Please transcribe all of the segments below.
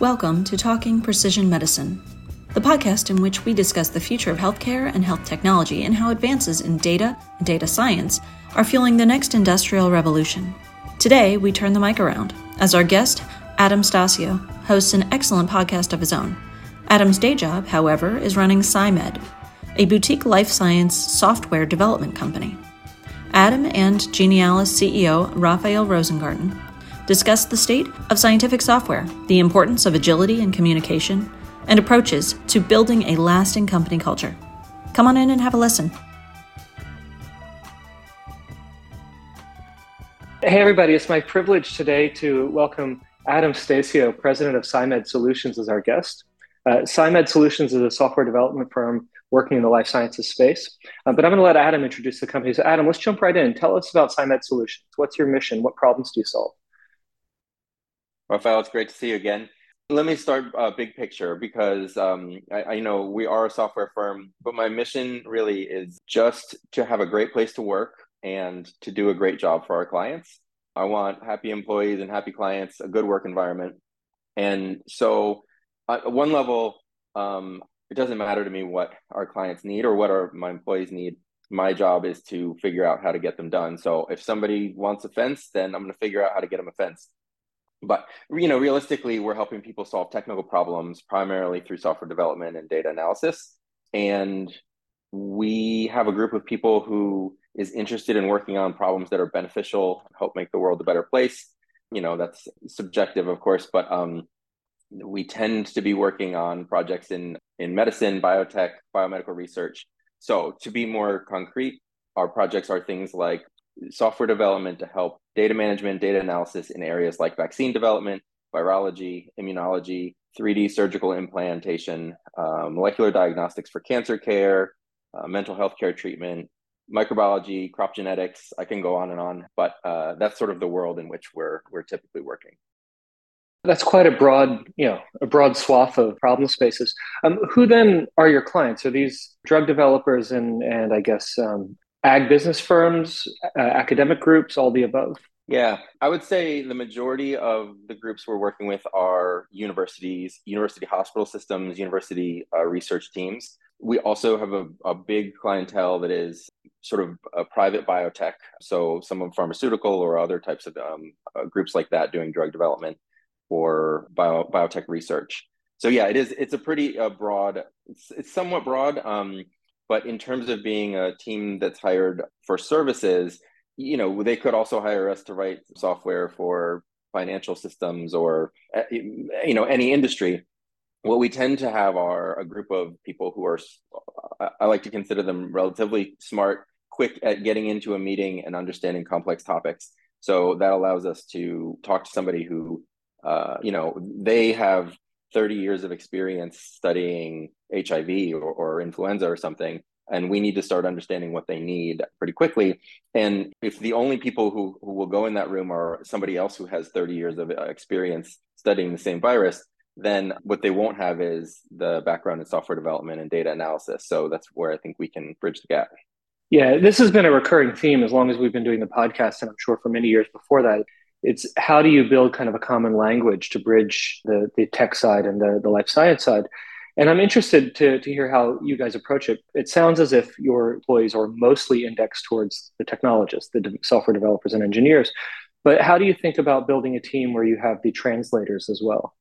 Welcome to Talking Precision Medicine, the podcast in which we discuss the future of healthcare and health technology and how advances in data and data science are fueling the next industrial revolution. Today, we turn the mic around as our guest, Adam Stasio, hosts an excellent podcast of his own. Adam's day job, however, is running SciMed, a boutique life science software development company. Adam and Genialis CEO Rafael Rosengarten discuss the state of scientific software, the importance of agility and communication, and approaches to building a lasting company culture. Come on in and have a listen. Hey, everybody, it's my privilege today to welcome Adam Stasio, president of SciMed Solutions, as our guest. Uh, SciMed Solutions is a software development firm working in the life sciences space. Uh, but I'm going to let Adam introduce the company. So, Adam, let's jump right in. Tell us about SciMed Solutions. What's your mission? What problems do you solve? Rafael, it's great to see you again. Let me start uh, big picture because um, I, I, know we are a software firm, but my mission really is just to have a great place to work and to do a great job for our clients. I want happy employees and happy clients, a good work environment. And so, at uh, one level, um, it doesn't matter to me what our clients need or what our my employees need. My job is to figure out how to get them done. So if somebody wants a fence, then I'm going to figure out how to get them a fence. But you know, realistically, we're helping people solve technical problems primarily through software development and data analysis. And we have a group of people who is interested in working on problems that are beneficial, help make the world a better place. You know, that's subjective, of course, but um, we tend to be working on projects in in medicine, biotech, biomedical research. So to be more concrete, our projects are things like software development to help data management, data analysis in areas like vaccine development, virology, immunology, 3D surgical implantation, uh, molecular diagnostics for cancer care, uh, mental health care treatment, microbiology, crop genetics. I can go on and on, but uh, that's sort of the world in which we're we're typically working. That's quite a broad, you know, a broad swath of problem spaces. Um, who then are your clients? Are these drug developers and and I guess um, ag business firms, uh, academic groups, all the above? Yeah, I would say the majority of the groups we're working with are universities, university hospital systems, university uh, research teams. We also have a, a big clientele that is sort of a private biotech. So, some of pharmaceutical or other types of um, uh, groups like that doing drug development or bio, biotech research. So, yeah, it is. It's a pretty uh, broad. It's, it's somewhat broad. Um, but in terms of being a team that's hired for services, you know, they could also hire us to write software for financial systems or eh, you know any industry. What we tend to have are a group of people who are I like to consider them relatively smart, quick at getting into a meeting and understanding complex topics. So that allows us to talk to somebody who, uh, you know, they have 30 years of experience studying HIV or, or influenza or something, and we need to start understanding what they need pretty quickly. And if the only people who, who will go in that room are somebody else who has 30 years of uh, experience studying the same virus, then what they won't have is the background in software development and data analysis. So that's where I think we can bridge the gap. Yeah, this has been a recurring theme as long as we've been doing the podcast, and I'm sure for many years before that. It's how do you build kind of a common language to bridge the, the tech side and the, the life science side? And I'm interested to, to hear how you guys approach it. It sounds as if your employees are mostly indexed towards the technologists, the software developers and engineers. But how do you think about building a team where you have the translators as well?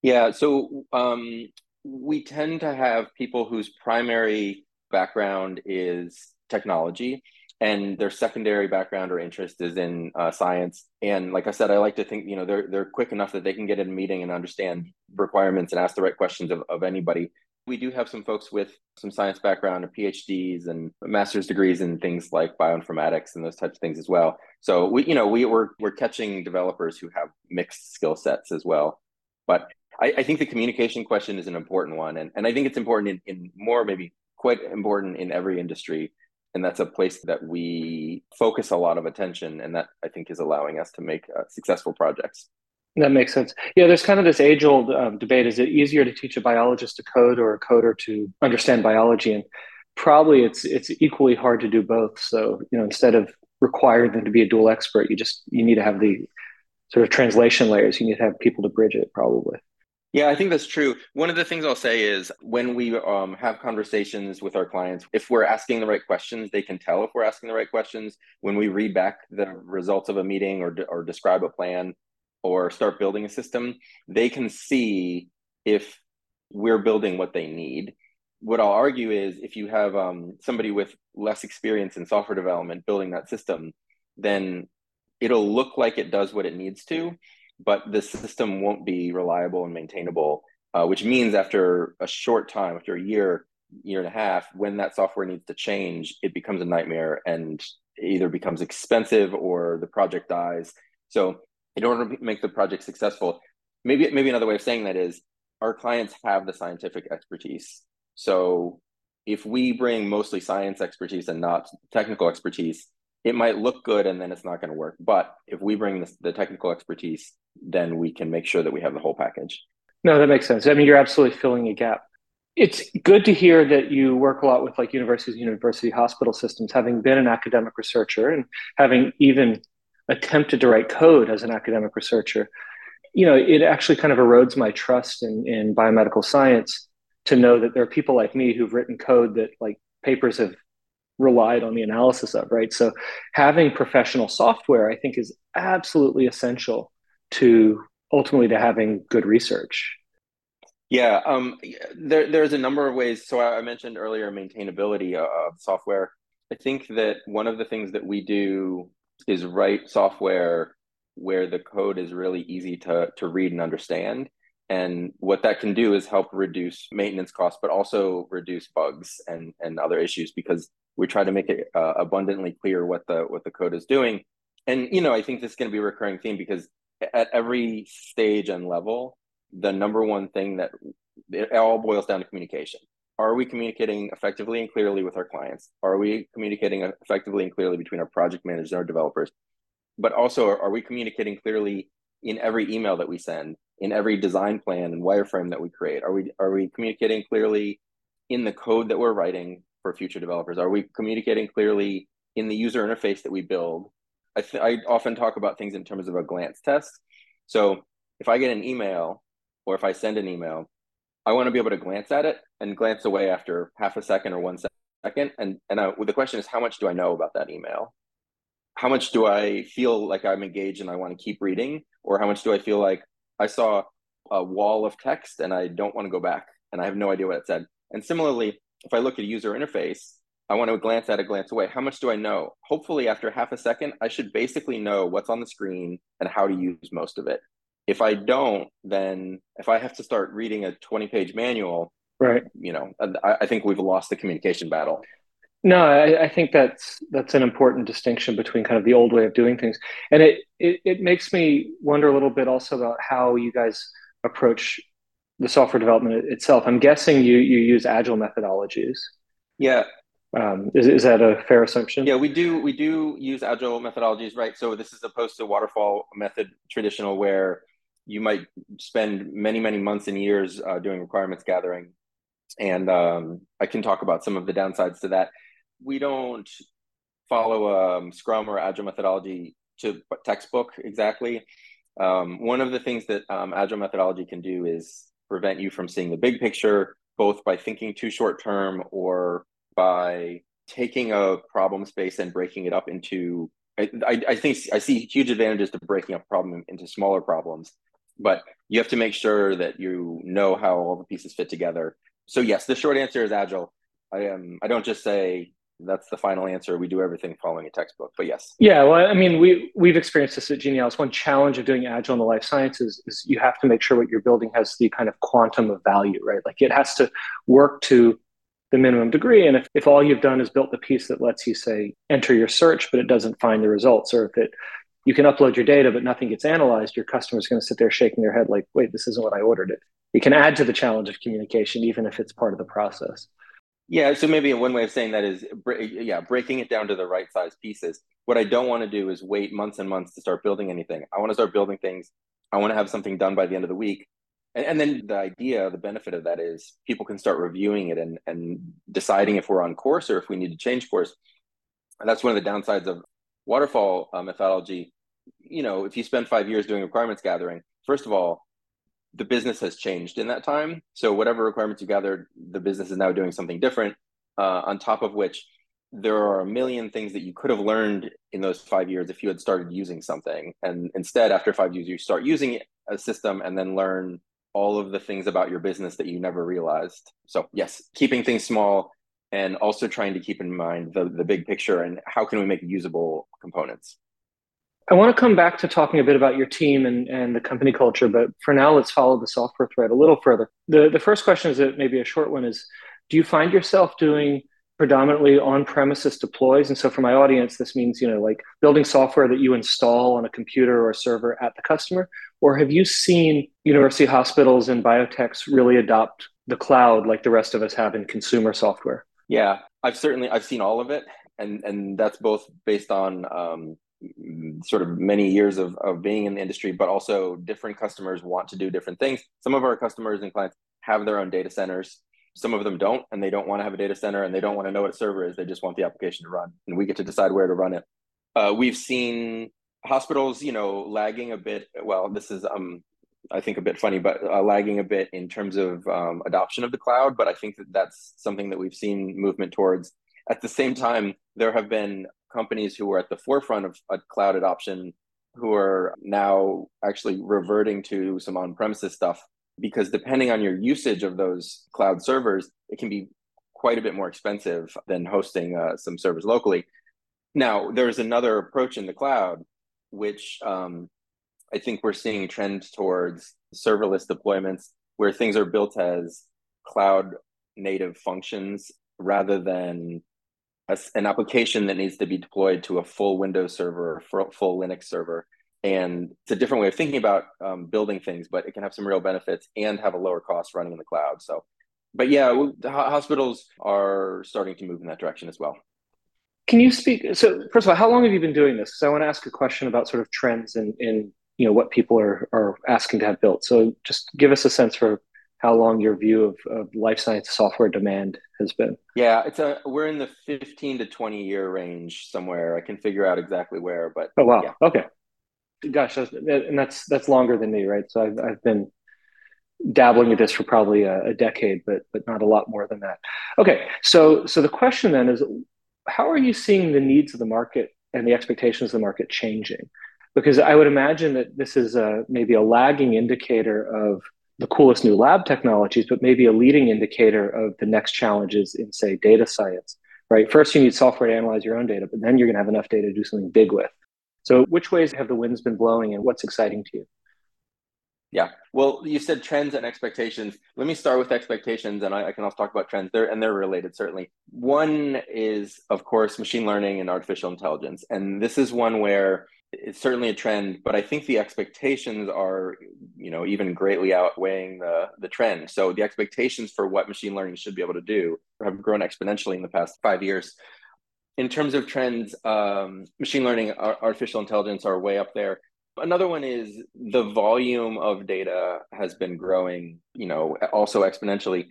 Yeah, so um, we tend to have people whose primary background is technology and their secondary background or interest is in uh, science. And like I said, I like to think you know they're they're quick enough that they can get in a meeting and understand requirements and ask the right questions of, of anybody. We do have some folks with some science background or PhDs and master's degrees in things like bioinformatics and those types of things as well. So we, you know, we we're we're catching developers who have mixed skill sets as well. But I, I, think the communication question is an important one, and and I think it's important in, in more maybe quite important in every industry and that's a place that we focus a lot of attention and that i think is allowing us to make uh, successful projects. That makes sense. Yeah there's kind of this age old um, debate is it easier to teach a biologist to code or a coder to understand biology? And probably it's it's equally hard to do both. So you know instead of requiring them to be a dual expert you just you need to have the sort of translation layers. You need to have people to bridge it probably Yeah, I think that's true. One of the things I'll say is when we um, have conversations with our clients, if we're asking the right questions, they can tell if we're asking the right questions. When we read back the results of a meeting or, or describe a plan or start building a system, they can see if we're building what they need. What I'll argue is if you have um, somebody with less experience in software development building that system, then it'll look like it does what it needs to, but the system won't be reliable and maintainable, uh, which means after a short time, after a year, year and a half, when that software needs to change, it becomes a nightmare and either becomes expensive or the project dies. So in order to make the project successful, maybe maybe another way of saying that is our clients have the scientific expertise. So if we bring mostly science expertise and not technical expertise, it might look good and then it's not going to work. But if we bring the, the technical expertise, then we can make sure that we have the whole package. No, that makes sense. I mean, you're absolutely filling a gap. It's good to hear that you work a lot with like universities, university hospital systems, having been an academic researcher and having even attempted to write code as an academic researcher. You know, it actually kind of erodes my trust in, in biomedical science to know that there are people like me who've written code that like papers have relied on the analysis of, right? So having professional software, I think, is absolutely essential to ultimately to having good research. Yeah, um, there, there's a number of ways. So I, mentioned earlier maintainability of software. I think that one of the things that we do is write software where the code is really easy to, to read and understand. And what that can do is help reduce maintenance costs, but also reduce bugs and, and other issues because we try to make it uh, abundantly clear what the what the code is doing. And you know i think this is going to be a recurring theme because at every stage and level the number one thing that it all boils down to communication. Are we communicating effectively and clearly with our clients? Are we communicating effectively and clearly between our project managers and our developers? But also are we communicating clearly in every email that we send in every design plan and wireframe that we create? Are we are we communicating clearly in the code that we're writing for future developers? Are we communicating clearly in the user interface that we build? I, th- I often talk about things in terms of a glance test. So if I get an email or if I send an email, I want to be able to glance at it and glance away after half a second or one second. And and I, the question is, how much do I know about that email? How much do I feel like I'm engaged and I want to keep reading, or how much do I feel like I saw a wall of text and I don't want to go back and I have no idea what it said? And similarly, if I look at a user interface, I want to glance at a glance away. How much do I know? Hopefully, after half a second, I should basically know what's on the screen and how to use most of it. If I don't, then if I have to start reading a 20 page manual, right? You know, I, I think we've lost the communication battle. No, I, I, think that's that's an important distinction between kind of the old way of doing things, and it, it it makes me wonder a little bit also about how you guys approach the software development itself. I'm guessing you you use agile methodologies. Yeah. Um, is, is that a fair assumption? Yeah, we do we do use agile methodologies, right? So this is opposed to waterfall method traditional where you might spend many many months and years uh, doing requirements gathering, and um, I can talk about some of the downsides to that. We don't follow um, Scrum or agile methodology to textbook exactly. Um, one of the things that um, agile methodology can do is prevent you from seeing the big picture, both by thinking too short term or by taking a problem space and breaking it up into. I, I, think I see huge advantages to breaking up problem into smaller problems, but you have to make sure that you know how all the pieces fit together. So yes, the short answer is agile. I am. I don't just say that's the final answer. We do everything following a textbook. But yes. Yeah, well, I mean, we we've experienced this at Genialis. One challenge of doing agile in the life sciences is you have to make sure what you're building has the kind of quantum of value, right? Like it has to work to the minimum degree. And if, if all you've done is built the piece that lets you say enter your search, but it doesn't find the results, or if it you can upload your data, but nothing gets analyzed, your customer's going to sit there shaking their head like, wait, this isn't what I ordered it. It can add to the challenge of communication, even if it's part of the process. Yeah, so maybe one way of saying that is, yeah, breaking it down to the right size pieces. What I don't want to do is wait months and months to start building anything. I want to start building things. I want to have something done by the end of the week. And, and then the idea, the benefit of that is people can start reviewing it and, and deciding if we're on course or if we need to change course. And that's one of the downsides of waterfall uh, methodology. You know, if you spend five years doing requirements gathering, first of all, the business has changed in that time. So whatever requirements you gathered, the business is now doing something different. Uh, on top of which, there are a million things that you could have learned in those five years if you had started using something. And instead, after five years, you start using a system and then learn all of the things about your business that you never realized. So yes, keeping things small and also trying to keep in mind the, the big picture and how can we make usable components. I want to come back to talking a bit about your team and, and the company culture, but for now, let's follow the software thread a little further. The, the first question is maybe a short one is Do you find yourself doing predominantly on premises deploys? And so for my audience, this means, you know, like building software that you install on a computer or server at the customer? Or have you seen university hospitals and biotechs really adopt the cloud like the rest of us have in consumer software? Yeah, I've certainly I've seen all of it, and and that's both based on um, sort of many years of, of being in the industry, but also different customers want to do different things. Some of our customers and clients have their own data centers. Some of them don't, and they don't want to have a data center and they don't want to know what a server is. They just want the application to run, and we get to decide where to run it. Uh, we've seen hospitals, you know, lagging a bit. Well, this is, um, I think, a bit funny, but uh, lagging a bit in terms of um, adoption of the cloud. But I think that that's something that we've seen movement towards. At the same time, there have been companies who were at the forefront of cloud adoption who are now actually reverting to some on-premises stuff because depending on your usage of those cloud servers, it can be quite a bit more expensive than hosting uh, some servers locally. Now, there's another approach in the cloud, which um, I think we're seeing trend towards serverless deployments where things are built as cloud native functions rather than a, an application that needs to be deployed to a full Windows server or full Linux server. And it's a different way of thinking about um, building things, but it can have some real benefits and have a lower cost running in the cloud. So, but yeah, hospitals are starting to move in that direction as well. Can you speak? So, first of all, how long have you been doing this? Because I want to ask a question about sort of trends in, in you know what people are are asking to have built. So, just give us a sense for how long your view of, of life science software demand has been. Yeah, it's a we're in the 15 to 20 year range somewhere. I can figure out exactly where, but oh wow, yeah. okay, gosh, that's, and that's that's longer than me, right? So I've I've been dabbling with this for probably a, a decade, but but not a lot more than that. Okay, so so the question then is, how are you seeing the needs of the market and the expectations of the market changing? Because I would imagine that this is a, maybe a lagging indicator of the coolest new lab technologies, but maybe a leading indicator of the next challenges in, say, data science, right? First, you need software to analyze your own data, but then you're going to have enough data to do something big with. So, which ways have the winds been blowing and what's exciting to you? Yeah. Well, you said trends and expectations. Let me start with expectations, and I, I, can also talk about trends there, and they're related certainly. One is, of course, machine learning and artificial intelligence, and this is one where it's certainly a trend, but I think the expectations are, you know, even greatly outweighing the the trend. So the expectations for what machine learning should be able to do have grown exponentially in the past five years. In terms of trends, um, machine learning, artificial intelligence are way up there. Another one is the volume of data has been growing, you know, also exponentially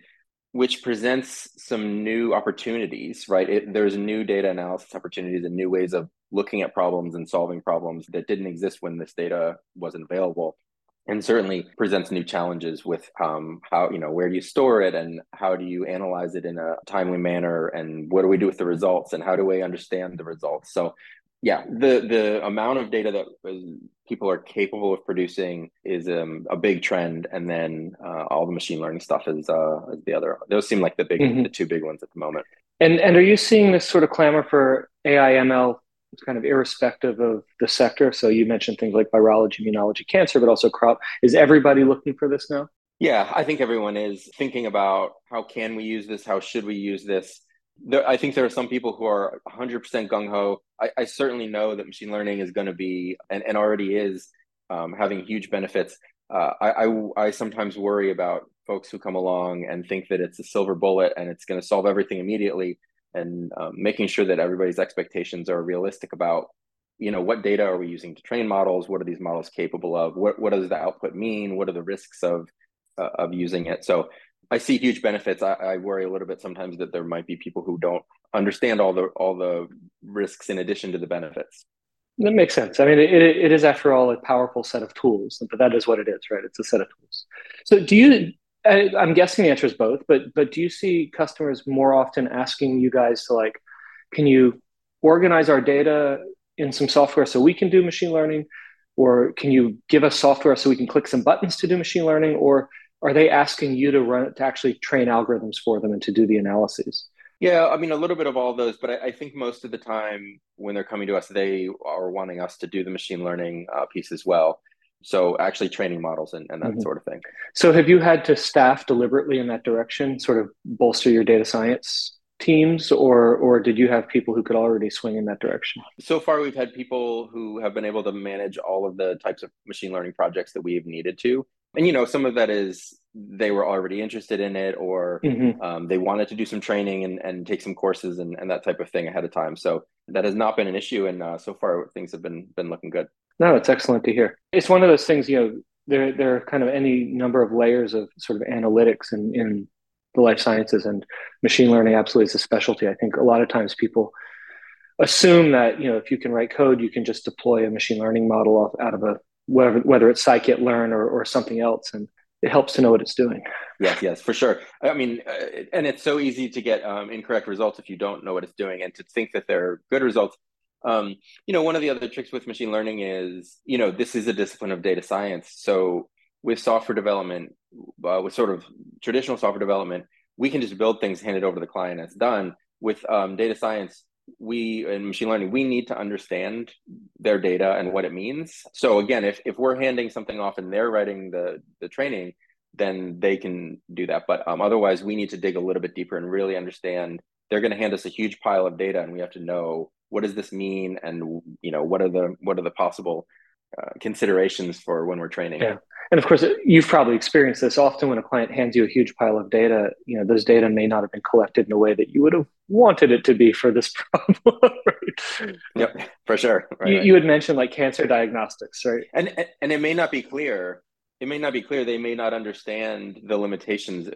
which presents some new opportunities, right? It, there's new data analysis opportunities and new ways of looking at problems and solving problems that didn't exist when this data wasn't available. And certainly presents new challenges with um, how you know where do you store it and how do you analyze it in a timely manner and what do we do with the results and how do we understand the results? So yeah the the amount of data that people are capable of producing is um, a big trend. And then uh, all the machine learning stuff is, uh, is the other those seem like the big mm-hmm. the two big ones at the moment. And and are you seeing this sort of clamor for ai ml it's kind of irrespective of the sector. So you mentioned things like virology, immunology, cancer, but also crop. Is everybody looking for this now? Yeah, I think everyone is thinking about how can we use this? How should we use this? There, I think there are some people who are 100% gung ho. I, I, certainly know that machine learning is going to be and, and already is um, having huge benefits. Uh, I, I, I sometimes worry about folks who come along and think that it's a silver bullet and it's going to solve everything immediately and um, making sure that everybody's expectations are realistic about you know what data are we using to train models what are these models capable of what, what does the output mean what are the risks of uh, of using it so i see huge benefits I, I, worry a little bit sometimes that there might be people who don't understand all the all the risks in addition to the benefits That makes sense. I mean, it, it is, after all, a powerful set of tools, but that is what it is, right? It's a set of tools. So, do you? I, I'm guessing the answer is both, but but do you see customers more often asking you guys to like, can you organize our data in some software so we can do machine learning, or can you give us software so we can click some buttons to do machine learning, or are they asking you to run to actually train algorithms for them and to do the analyses? Yeah, I mean, a little bit of all those, but I, I, think most of the time when they're coming to us, they are wanting us to do the machine learning uh, piece as well. So actually training models and, and that mm-hmm. sort of thing. So have you had to staff deliberately in that direction, sort of bolster your data science teams, or or did you have people who could already swing in that direction? So far, we've had people who have been able to manage all of the types of machine learning projects that we've needed to and you know some of that is they were already interested in it or mm-hmm. um, they wanted to do some training and, and take some courses and, and that type of thing ahead of time so that has not been an issue and uh, so far things have been been looking good no it's excellent to hear. It's one of those things you know there there are kind of any number of layers of sort of analytics in, in the life sciences and machine learning absolutely is a specialty. I think a lot of times people assume that you know if you can write code you can just deploy a machine learning model off, out of a whether whether it's scikit-learn or, or something else and it helps to know what it's doing. Yes yes for sure. I mean uh, and it's so easy to get um, incorrect results if you don't know what it's doing and to think that they're good results um, you know one of the other tricks with machine learning is you know this is a discipline of data science. So with software development uh, with sort of traditional software development we can just build things hand it over to the client and it's done. With um, data science we in machine learning we need to understand their data and what it means. So again if, if we're handing something off and they're writing the the training then they can do that. But um, otherwise we need to dig a little bit deeper and really understand they're going to hand us a huge pile of data and we have to know what does this mean? And you know what are the what are the possible uh, considerations for when we're training? Yeah. And of course you've probably experienced this. Often when a client hands you a huge pile of data you know those data may not have been collected in a way that you would have wanted it to be for this problem right? Yep for sure. Right, you, right. you had mentioned like cancer diagnostics right? And and it may not be clear it may not be clear they may not understand the limitations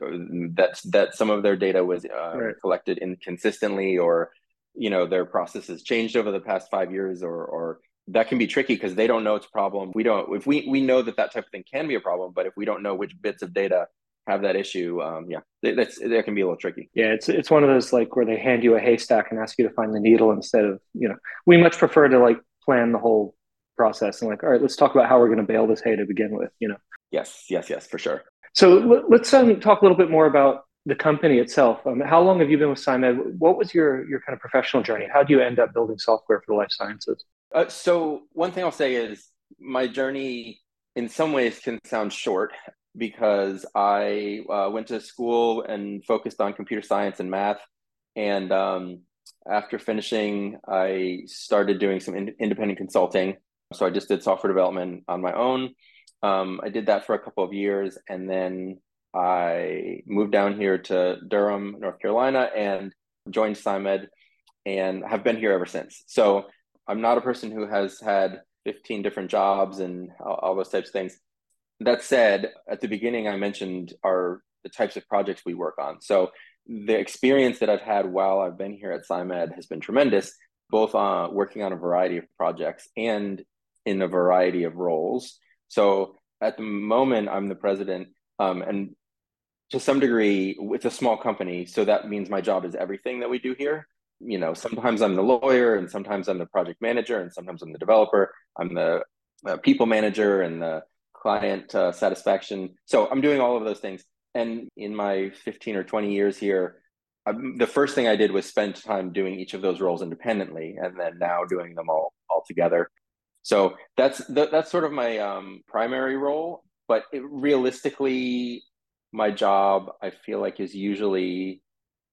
that that some of their data was uh, right. collected inconsistently or you know their processes changed over the past five years or or that can be tricky because they don't know it's a problem. We don't if we we know that that type of thing can be a problem, but if we don't know which bits of data have that issue, um, yeah, that's that can be a little tricky. Yeah, it's it's one of those like where they hand you a haystack and ask you to find the needle instead of you know we much prefer to like plan the whole process and like all right, let's talk about how we're going to bale this hay to begin with. You know. Yes, yes, yes, for sure. So let's um, talk a little bit more about the company itself. Um, how long have you been with SciMed? What was your your kind of professional journey? How do you end up building software for the life sciences? Uh, so one thing I'll say is my journey, in some ways, can sound short because I uh, went to school and focused on computer science and math, and um, after finishing, I started doing some in- independent consulting. So I just did software development on my own. Um, I did that for a couple of years, and then I moved down here to Durham, North Carolina, and joined SciMed, and have been here ever since. So I'm not a person who has had 15 different jobs and all, those types of things. That said, at the beginning, I mentioned are the types of projects we work on. So the experience that I've had while I've been here at SciMed has been tremendous, both uh, working on a variety of projects and in a variety of roles. So at the moment, I'm the president, um, and to some degree, it's a small company. So that means my job is everything that we do here you know, sometimes I'm the lawyer and sometimes I'm the project manager and sometimes I'm the developer. I'm the uh, people manager and the client uh, satisfaction. So I'm doing all of those things. And in my 15 or 20 years here, I'm, the first thing I did was spend time doing each of those roles independently, and then now doing them all all together. So that's that's sort of my um, primary role. But it, realistically, my job I feel like is usually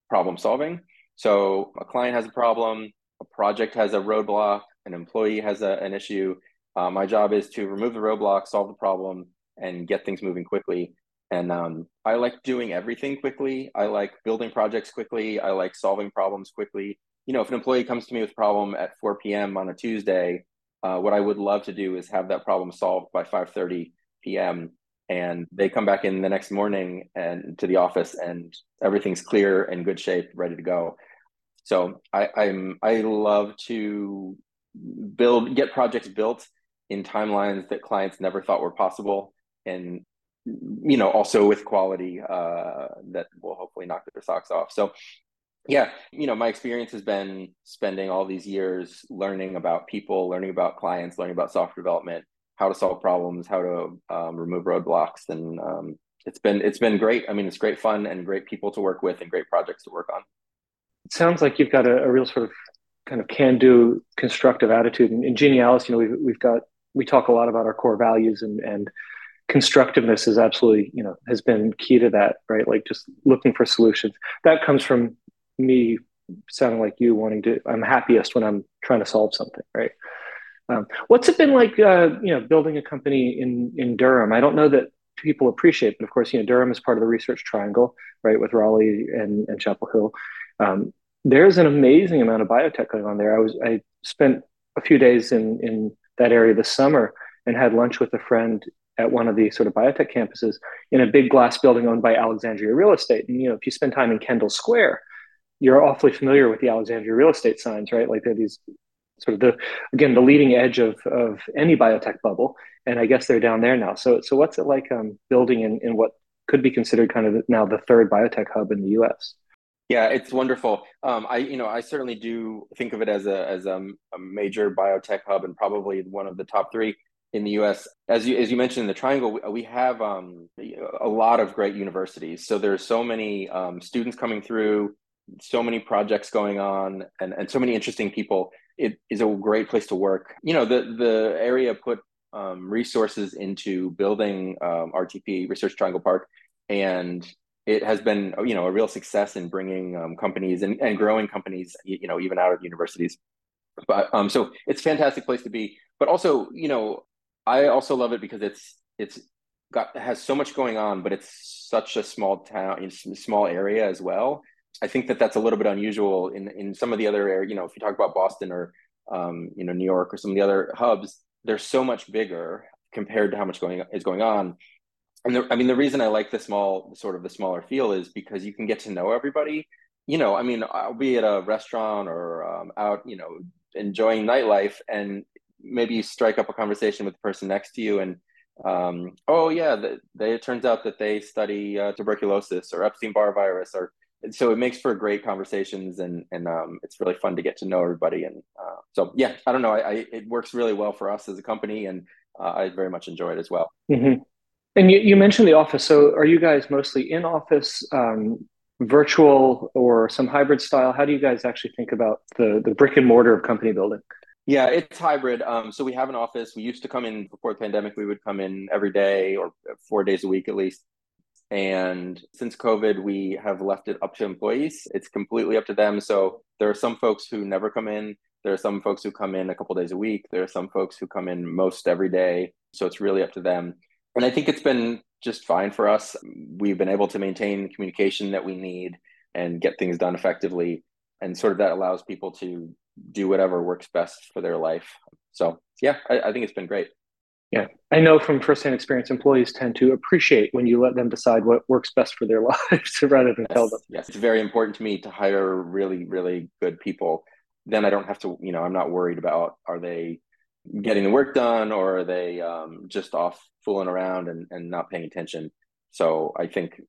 problem solving. So a client has a problem, a project has a roadblock, an employee has a, an issue. Uh, my job is to remove the roadblock, solve the problem, and get things moving quickly. And um, I like doing everything quickly. I like building projects quickly. I like solving problems quickly. You know, if an employee comes to me with a problem at 4 p.m. on a Tuesday, uh, what I would love to do is have that problem solved by 5:30 p.m. and they come back in the next morning and to the office and everything's clear and good shape, ready to go. So I, I'm I love to build get projects built in timelines that clients never thought were possible and you know also with quality uh, that will hopefully knock their socks off so yeah you know my experience has been spending all these years learning about people learning about clients learning about software development how to solve problems how to um, remove roadblocks and um, it's been it's been great. I mean it's great fun and great people to work with and great projects to work on. It sounds like you've got a, a real sort of kind of can do constructive attitude. And in genialis you know we've, we've got we talk a lot about our core values and and constructiveness is absolutely you know has been key to that right? Like just looking for solutions. That comes from me sounding like you wanting to i'm happiest when i'm trying to solve something right um, what's it been like uh, you know building a company in in durham i don't know that people appreciate but of course you know durham is part of the research triangle right with raleigh and, and chapel hill um, there's an amazing amount of biotech going on there i was i spent a few days in in that area this summer and had lunch with a friend at one of the sort of biotech campuses in a big glass building owned by Alexandria Real Estate. And you know, if you spend time in Kendall Square, you're awfully familiar with the Alexandria Real Estate signs, right? Like they're these sort of the again the leading edge of of any biotech bubble, and I guess they're down there now. So so what's it like um, building in in what could be considered kind of now the third biotech hub in the U.S. Yeah, it's wonderful. Um, I, you know, I certainly do think of it as a as a, a, major biotech hub and probably one of the top three in the U.S. As you as you mentioned in the Triangle, we, we have um, a lot of great universities. So there's so many um, students coming through, so many projects going on, and and so many interesting people. It is a great place to work. You know, the the area put um, resources into building um, RTP Research Triangle Park, and it has been you know a real success in bringing um, companies and, and growing companies you know even out of universities. But um so it's a fantastic place to be. But also you know i also love it because it's it's got has so much going on but it's such a small town small area as well i think that that's a little bit unusual in in some of the other areas you know if you talk about boston or um you know new york or some of the other hubs they're so much bigger compared to how much going is going on and the, I mean, the reason I like the small, sort of the smaller feel is because you can get to know everybody. You know, I mean, I'll be at a restaurant or um, out, you know, enjoying nightlife, and maybe you strike up a conversation with the person next to you, and um, oh yeah, the, they, it turns out that they study uh, tuberculosis or Epstein Barr virus, or so it makes for great conversations, and and um, it's really fun to get to know everybody. And uh, so yeah, I don't know, I, I, it works really well for us as a company, and uh, I very much enjoy it as well. Mm-hmm. And you, you mentioned the office. So are you guys mostly in office, um, virtual, or some hybrid style? How do you guys actually think about the, the brick and mortar of company building? Yeah, it's hybrid. Um, so we have an office. We used to come in before the pandemic. We would come in every day or four days a week at least. And since COVID, we have left it up to employees. It's completely up to them. So there are some folks who never come in. There are some folks who come in a couple days a week. There are some folks who come in most every day. So it's really up to them and I think it's been just fine for us. We've been able to maintain the communication that we need and get things done effectively. And sort of that allows people to do whatever works best for their life. So, yeah, I, I think it's been great. Yeah, I know from firsthand experience, employees tend to appreciate when you let them decide what works best for their lives rather than yes, tell them. Yes, it's very important to me to hire really, really good people. Then I don't have to, you know, I'm not worried about are they getting the work done or are they um, just off fooling around and, and not paying attention. So i think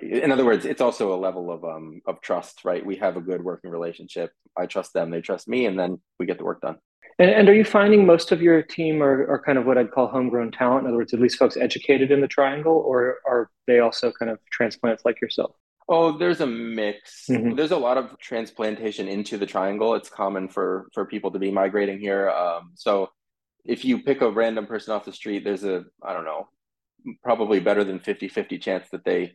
in other words it's also a level of um of trust right? We have a good working relationship. I trust them. They trust me and then we get the work done and, and are you finding most of your team are, are kind of what i'd call homegrown talent in other words at least folks educated in the triangle or are they also kind of transplants like yourself Oh, there's a mix. Mm-hmm. There's a lot of transplantation into the triangle. It's common for for people to be migrating here. Um, so if you pick a random person off the street, there's a I don't know, probably better than 50-50 chance that they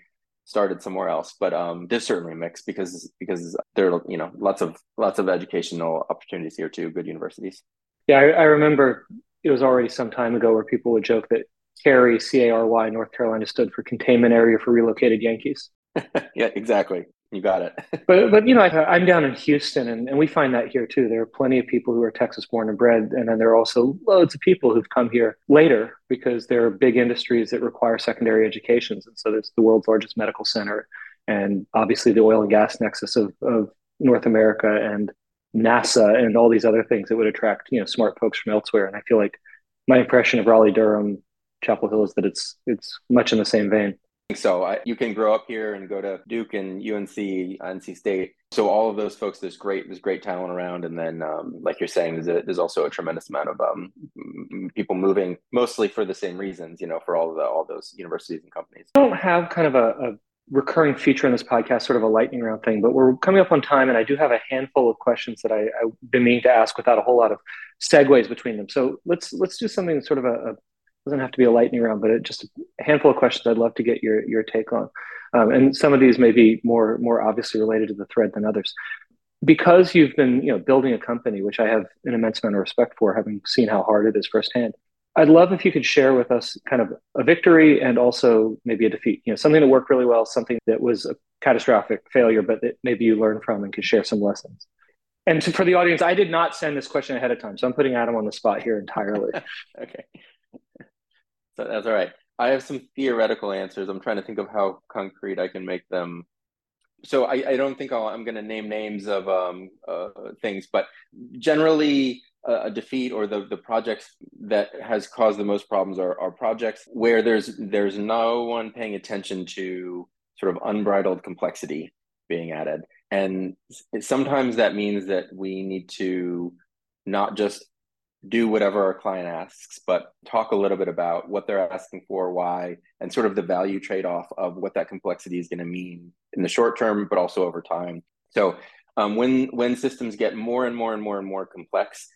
started somewhere else. But um, there's certainly a mix because because there are you know lots of lots of educational opportunities here too. Good universities. Yeah, I, I remember it was already some time ago where people would joke that CARY, C A R Y, North Carolina stood for Containment Area for Relocated Yankees. yeah, exactly. You got it. but but you know, I, am down in Houston, and, and we find that here too. There are plenty of people who are Texas born and bred, and then there are also loads of people who've come here later because there are big industries that require secondary educations, and so there's the world's largest medical center, and obviously the oil and gas nexus of, of North America, and NASA and all these other things that would attract you know smart folks from elsewhere. And I feel like my impression of Raleigh Durham, Chapel Hill is that it's it's much in the same vein. So I, you can grow up here and go to Duke and UNC, NC State. So all of those folks, there's great, there's great talent around. And then, um, like you're saying, there's, a, there's also a tremendous amount of um, people moving, mostly for the same reasons. You know, for all the all those universities and companies. I don't have kind of a, a recurring feature in this podcast, sort of a lightning round thing, but we're coming up on time, and I do have a handful of questions that I, I've been meaning to ask without a whole lot of segues between them. So let's let's do something sort of a, a doesn't have to be a lightning round, but it, just a handful of questions I'd love to get your your take on. Um, and some of these may be more more obviously related to the thread than others. Because you've been you know building a company, which I have an immense amount of respect for, having seen how hard it is firsthand. I'd love if you could share with us kind of a victory and also maybe a defeat. You know, something that worked really well, something that was a catastrophic failure, but that maybe you learned from and could share some lessons. And to, for the audience, I did not send this question ahead of time, so I'm putting Adam on the spot here entirely. okay, so that's all right. I have some theoretical answers. I'm trying to think of how concrete I can make them. So I, I don't think i am going to name names of um, uh, things, but generally a defeat or the, the projects that has caused the most problems are, are projects where there's there's no one paying attention to sort of unbridled complexity being added and sometimes that means that we need to not just do whatever our client asks but talk a little bit about what they're asking for why and sort of the value trade-off of what that complexity is going to mean in the short term but also over time. So um, when when systems get more and more and more and more complex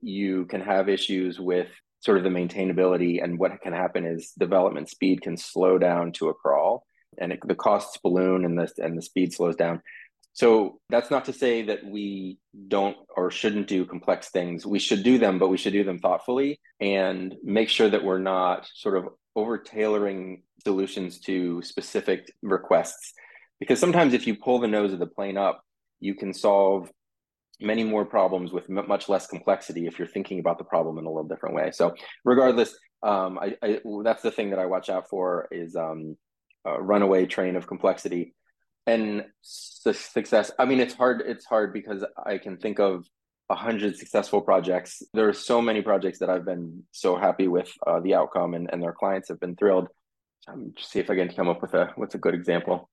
you can have issues with sort of the maintainability and what can happen is development speed can slow down to a crawl and it, the costs balloon and the and the speed slows down so that's not to say that we don't or shouldn't do complex things. We should do them but we should do them thoughtfully and make sure that we're not sort of over tailoring solutions to specific requests. Because sometimes if you pull the nose of the plane up you can solve many more problems with much less complexity if you're thinking about the problem in a little different way. So regardless, um, I, I, that's the thing that I watch out for is um, runaway train of complexity and su- success. I mean, it's hard. It's hard because I can think of a hundred successful projects. There are so many projects that I've been so happy with uh, the outcome, and, and their clients have been thrilled. Um, see if I can come up with a what's a good example.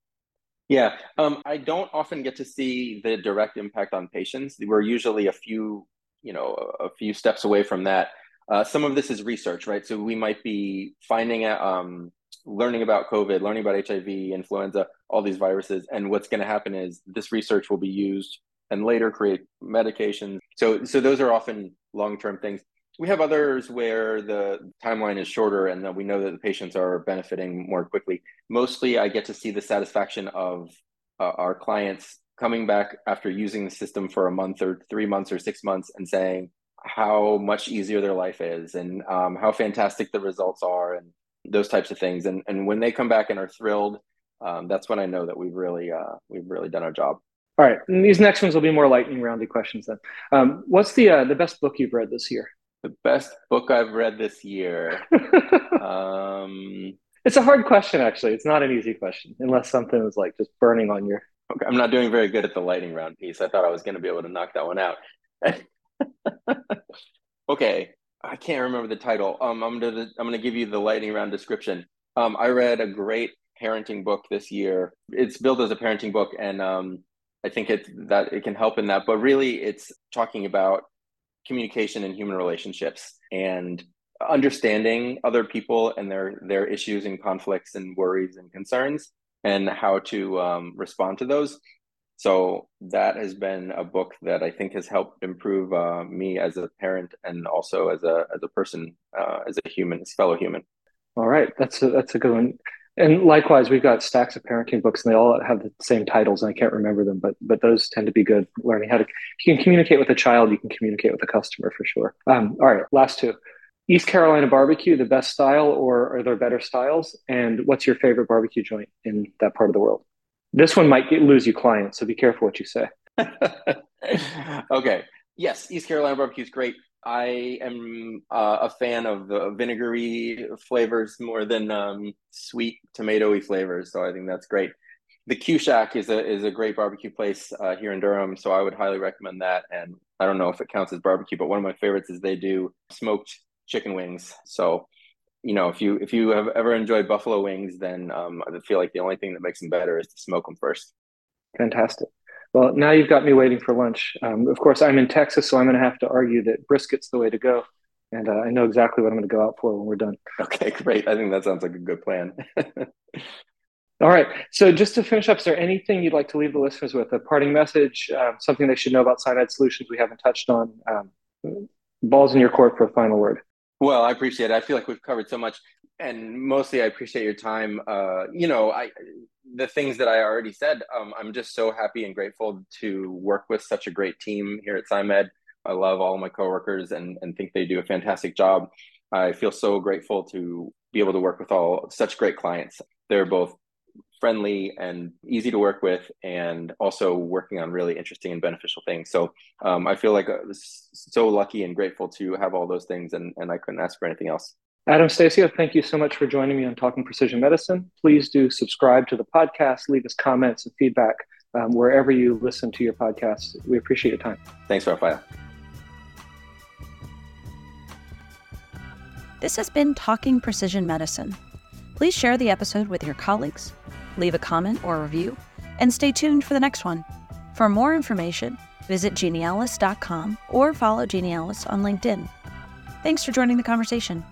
Yeah, um, I don't often get to see the direct impact on patients. We're usually a few, you know, a few steps away from that. Uh, some of this is research, right? So we might be finding out, um, learning about COVID, learning about HIV, influenza, all these viruses, and what's going to happen is this research will be used and later create medications. So, so those are often long-term things. We have others where the timeline is shorter and that we know that the patients are benefiting more quickly. Mostly, I get to see the satisfaction of uh, our clients coming back after using the system for a month or three months or six months and saying how much easier their life is and um, how fantastic the results are and those types of things. And, and when they come back and are thrilled, um, that's when I know that we've really uh, we've really done our job. All right, and these next ones will be more lightning roundy questions then. Um, what's the uh, the best book you've read this year? The best book I've read this year. um, it's a hard question, actually. It's not an easy question, unless something is like just burning on your. Okay, I'm not doing very good at the lightning round piece. I thought I was going to be able to knock that one out. okay, I can't remember the title. Um, I'm gonna I'm gonna give you the lightning round description. Um, I read a great parenting book this year. It's built as a parenting book, and um, I think it that it can help in that. But really, it's talking about communication and human relationships and understanding other people and their their issues and conflicts and worries and concerns and how to um, respond to those so that has been a book that i think has helped improve uh, me as a parent and also as a as a person uh, as a human as fellow human all right that's a, that's a good one and likewise, we've got stacks of parenting books, and they all have the same titles, and I can't remember them, but but those tend to be good. Learning how to you can communicate with a child, you can communicate with a customer for sure. Um, all right, last two. East Carolina barbecue, the best style, or are there better styles? And what's your favorite barbecue joint in that part of the world? This one might get, lose you clients, so be careful what you say. okay. Yes, East Carolina barbecue is great. I am uh, a fan of the vinegary flavors more than um, sweet tomatoey flavors, so I think that's great. the Q Shack is a is a great barbecue place uh, here in Durham, so I would highly recommend that. And I don't know if it counts as barbecue, but one of my favorites is they do smoked chicken wings. So, you know, if you if you have ever enjoyed buffalo wings, then um, I feel like the only thing that makes them better is to smoke them first. Fantastic. Well, now you've got me waiting for lunch. Um, of course, I'm in Texas, so I'm going to have to argue that brisket's the way to go. And uh, I know exactly what I'm going to go out for when we're done. Okay, great. I think that sounds like a good plan. All right. So, just to finish up, is there anything you'd like to leave the listeners with? A parting message, um, something they should know about SciMed Solutions we haven't touched on? Um, balls in your court for a final word. Well, I appreciate it. I feel like we've covered so much, and mostly I appreciate your time. Uh, you know, I the things that I already said. Um, I'm just so happy and grateful to work with such a great team here at SciMed. I love all my coworkers and and think they do a fantastic job. I feel so grateful to be able to work with all such great clients. They're both friendly and easy to work with, and also working on really interesting and beneficial things. So um, I feel like uh, so lucky and grateful to have all those things, and, and I couldn't ask for anything else. Adam Stasio, thank you so much for joining me on Talking Precision Medicine. Please do subscribe to the podcast, leave us comments and feedback um, wherever you listen to your podcasts. We appreciate your time. Thanks, Rafael. This has been Talking Precision Medicine. Please share the episode with your colleagues, leave a comment or review, and stay tuned for the next one. For more information, visit genialis.com or follow Genialis on LinkedIn. Thanks for joining the conversation.